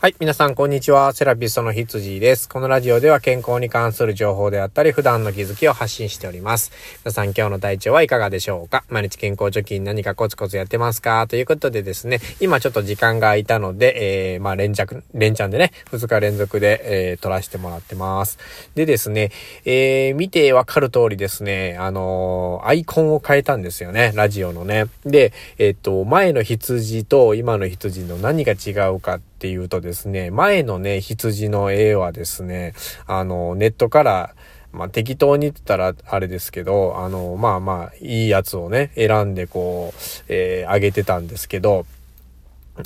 はい。皆さん、こんにちは。セラピストの羊です。このラジオでは健康に関する情報であったり、普段の気づきを発信しております。皆さん、今日の体調はいかがでしょうか？毎日健康貯金何かコツコツやってますか？ということでですね、今ちょっと時間が空いたので、えー、まあ、連着、連チャンでね、2日連続で、えー、撮らせてもらってます。でですね、えー、見てわかる通りですね、あのー、アイコンを変えたんですよね。ラジオのね。で、えっ、と、前の羊と今の羊の何が違うかってていうとですね、前のね、羊の絵はですね、あの、ネットから、まあ、適当に言ったらあれですけど、あの、まあまあ、いいやつをね、選んでこう、えー、あげてたんですけど、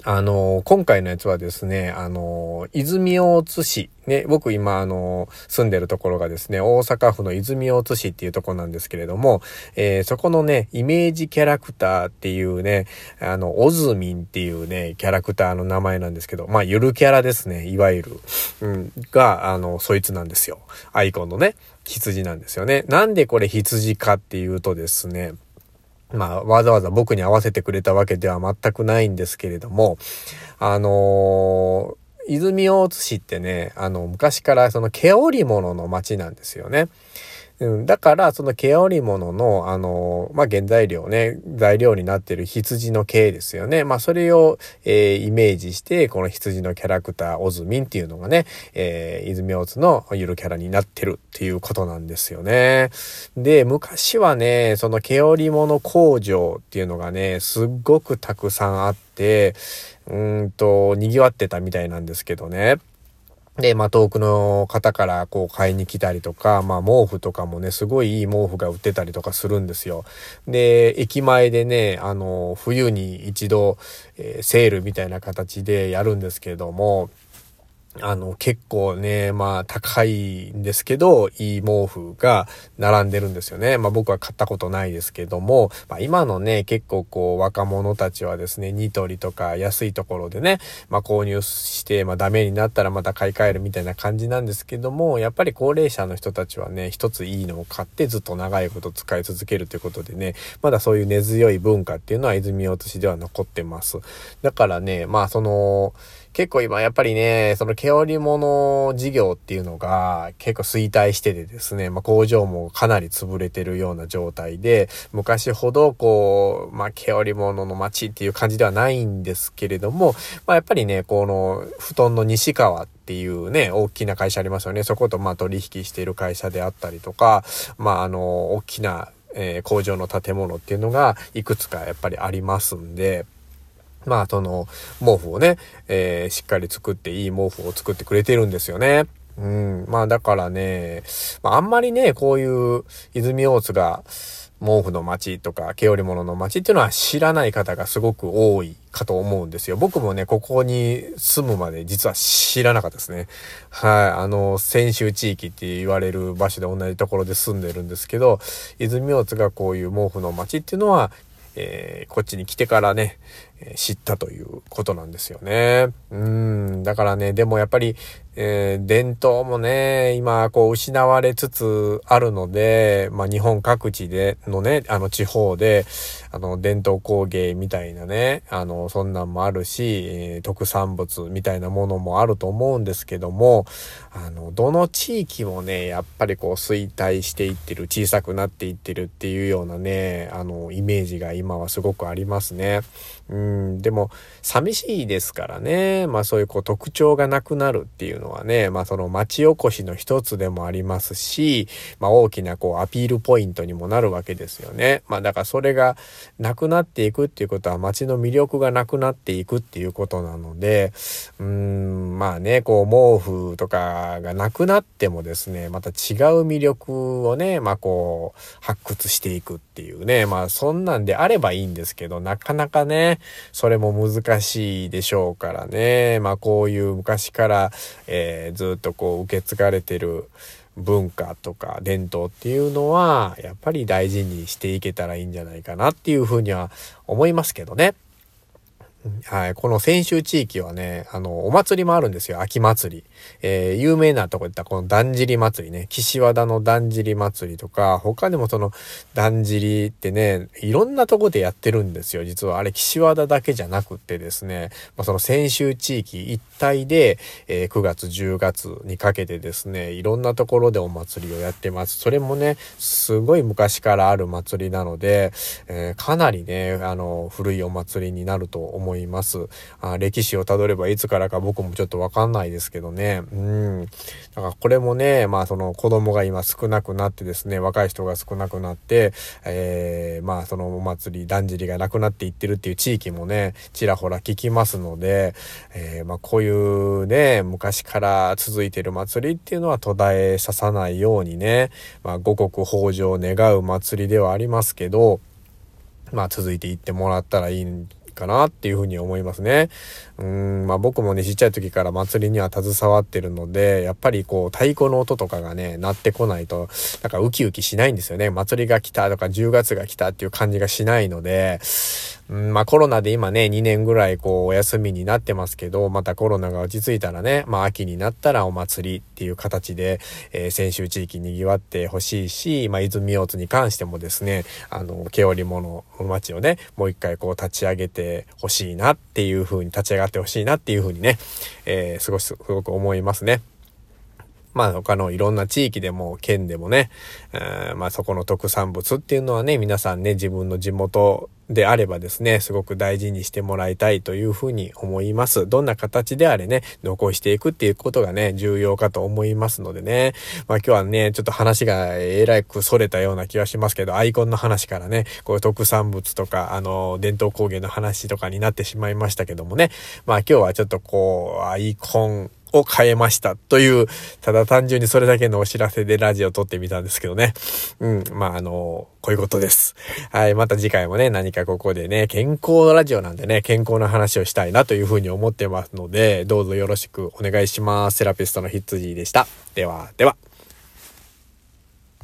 あの、今回のやつはですね、あの、泉大津市、ね、僕今、あの、住んでるところがですね、大阪府の泉大津市っていうとこなんですけれども、えー、そこのね、イメージキャラクターっていうね、あの、オズミンっていうね、キャラクターの名前なんですけど、まあ、ゆるキャラですね、いわゆる、うん、が、あの、そいつなんですよ。アイコンのね、羊なんですよね。なんでこれ羊かっていうとですね、まあ、わざわざ僕に合わせてくれたわけでは全くないんですけれども、あのー、泉大津市ってね、あの、昔からその毛織物の町なんですよね。うん、だから、その毛織物の、あの、まあ、原材料ね、材料になってる羊の毛ですよね。まあ、それを、えー、イメージして、この羊のキャラクター、オズミンっていうのがね、えー、泉大津のゆるキャラになってるっていうことなんですよね。で、昔はね、その毛織物工場っていうのがね、すっごくたくさんあって、うんと、賑わってたみたいなんですけどね。で、まあ、遠くの方からこう買いに来たりとか、まあ、毛布とかもね、すごいいい毛布が売ってたりとかするんですよ。で、駅前でね、あの、冬に一度、えー、セールみたいな形でやるんですけれども、あの、結構ね、まあ高いんですけど、いい毛布が並んでるんですよね。まあ僕は買ったことないですけども、まあ今のね、結構こう若者たちはですね、ニトリとか安いところでね、まあ購入して、まあダメになったらまた買い替えるみたいな感じなんですけども、やっぱり高齢者の人たちはね、一ついいのを買ってずっと長いこと使い続けるということでね、まだそういう根強い文化っていうのは泉大津市では残ってます。だからね、まあその、結構今やっぱりね、その毛織物事業っていうのが結構衰退しててですね、まあ、工場もかなり潰れてるような状態で、昔ほどこう、まあ、毛織物の街っていう感じではないんですけれども、まあ、やっぱりね、この布団の西川っていうね、大きな会社ありますよね。そことまあ取引している会社であったりとか、まああの、大きなえー、工場の建物っていうのがいくつかやっぱりありますんで、まあ、その、毛布をね、えー、しっかり作っていい毛布を作ってくれてるんですよね。うん。まあ、だからね、まあ、あんまりね、こういう泉大津が、毛布の街とか、毛織物の街っていうのは知らない方がすごく多いかと思うんですよ。僕もね、ここに住むまで実は知らなかったですね。はい。あの、泉州地域って言われる場所で同じところで住んでるんですけど、泉大津がこういう毛布の街っていうのはえー、こっちに来てからね、知ったということなんですよね。うん、だからね、でもやっぱり、えー、伝統もね、今、こう、失われつつあるので、まあ、日本各地で、のね、あの、地方で、あの、伝統工芸みたいなね、あの、そんなんもあるし、えー、特産物みたいなものもあると思うんですけども、あの、どの地域もね、やっぱりこう、衰退していってる、小さくなっていってるっていうようなね、あの、イメージが今はすごくありますね。うん、でも、寂しいですからね、まあ、そういうこう、特徴がなくなるっていうのはね、まあその町おこしの一つでもありますし、まあ大きなこうアピールポイントにもなるわけですよね。まあだからそれがなくなっていくっていうことは町の魅力がなくなっていくっていうことなので、うーん、まあね、こう毛布とかがなくなってもですね、また違う魅力をね、まあこう発掘していくっていうね、まあそんなんであればいいんですけど、なかなかね、それも難しいでしょうからね、まあこういう昔から、えー、ずっとこう受け継がれてる文化とか伝統っていうのはやっぱり大事にしていけたらいいんじゃないかなっていうふうには思いますけどね。はい、この泉州地域はね、あの、お祭りもあるんですよ。秋祭り。えー、有名なとこで言ったこのだんじり祭りね。岸和田のだんじり祭りとか、他でもそのだんじりってね、いろんなとこでやってるんですよ。実はあれ岸和田だけじゃなくってですね、まあ、その泉州地域一帯で、えー、9月10月にかけてですね、いろんなところでお祭りをやってます。それもね、すごい昔からある祭りなので、えー、かなりね、あの、古いお祭りになると思思います。あ歴史をたどればいつからか僕もちょっとわかんないですけどね。うん。だからこれもね、まあその子供が今少なくなってですね、若い人が少なくなって、えー、まあそのお祭り、だんじりがなくなっていってるっていう地域もね、ちらほら聞きますので、えー、まあこういうね、昔から続いてる祭りっていうのは途絶えささないようにね、まあ五穀豊穣を願う祭りではありますけど、まあ続いていってもらったらいいかなっていうふうに思いますね。うん、まあ僕もね、ちっちゃい時から祭りには携わってるので、やっぱりこう太鼓の音とかがね、鳴ってこないと、なんかウキウキしないんですよね。祭りが来たとか10月が来たっていう感じがしないので、うん、まあコロナで今ね、2年ぐらいこうお休みになってますけど、またコロナが落ち着いたらね、まあ秋になったらお祭りっていう形で、えー、先週地域賑わってほしいし、まあ泉大津に関してもですね、あの、毛織物の街をね、もう一回こう立ち上げてほしいなっていう風に立ち上がってほしいなっていう風にね、えー、すごすごく思いますね。まあ他のいろんな地域でも県でもね、えー、まあそこの特産物っていうのはね、皆さんね、自分の地元であればですね、すごく大事にしてもらいたいというふうに思います。どんな形であれね、残していくっていうことがね、重要かと思いますのでね。まあ今日はね、ちょっと話がえらく逸れたような気はしますけど、アイコンの話からね、こういう特産物とか、あの、伝統工芸の話とかになってしまいましたけどもね。まあ今日はちょっとこう、アイコン、を変えましたという、ただ単純にそれだけのお知らせでラジオを撮ってみたんですけどね。うん、まあ、あの、こういうことです。はい、また次回もね、何かここでね、健康のラジオなんでね、健康の話をしたいなというふうに思ってますので、どうぞよろしくお願いします。セラピストのヒッツジーでした。では、では。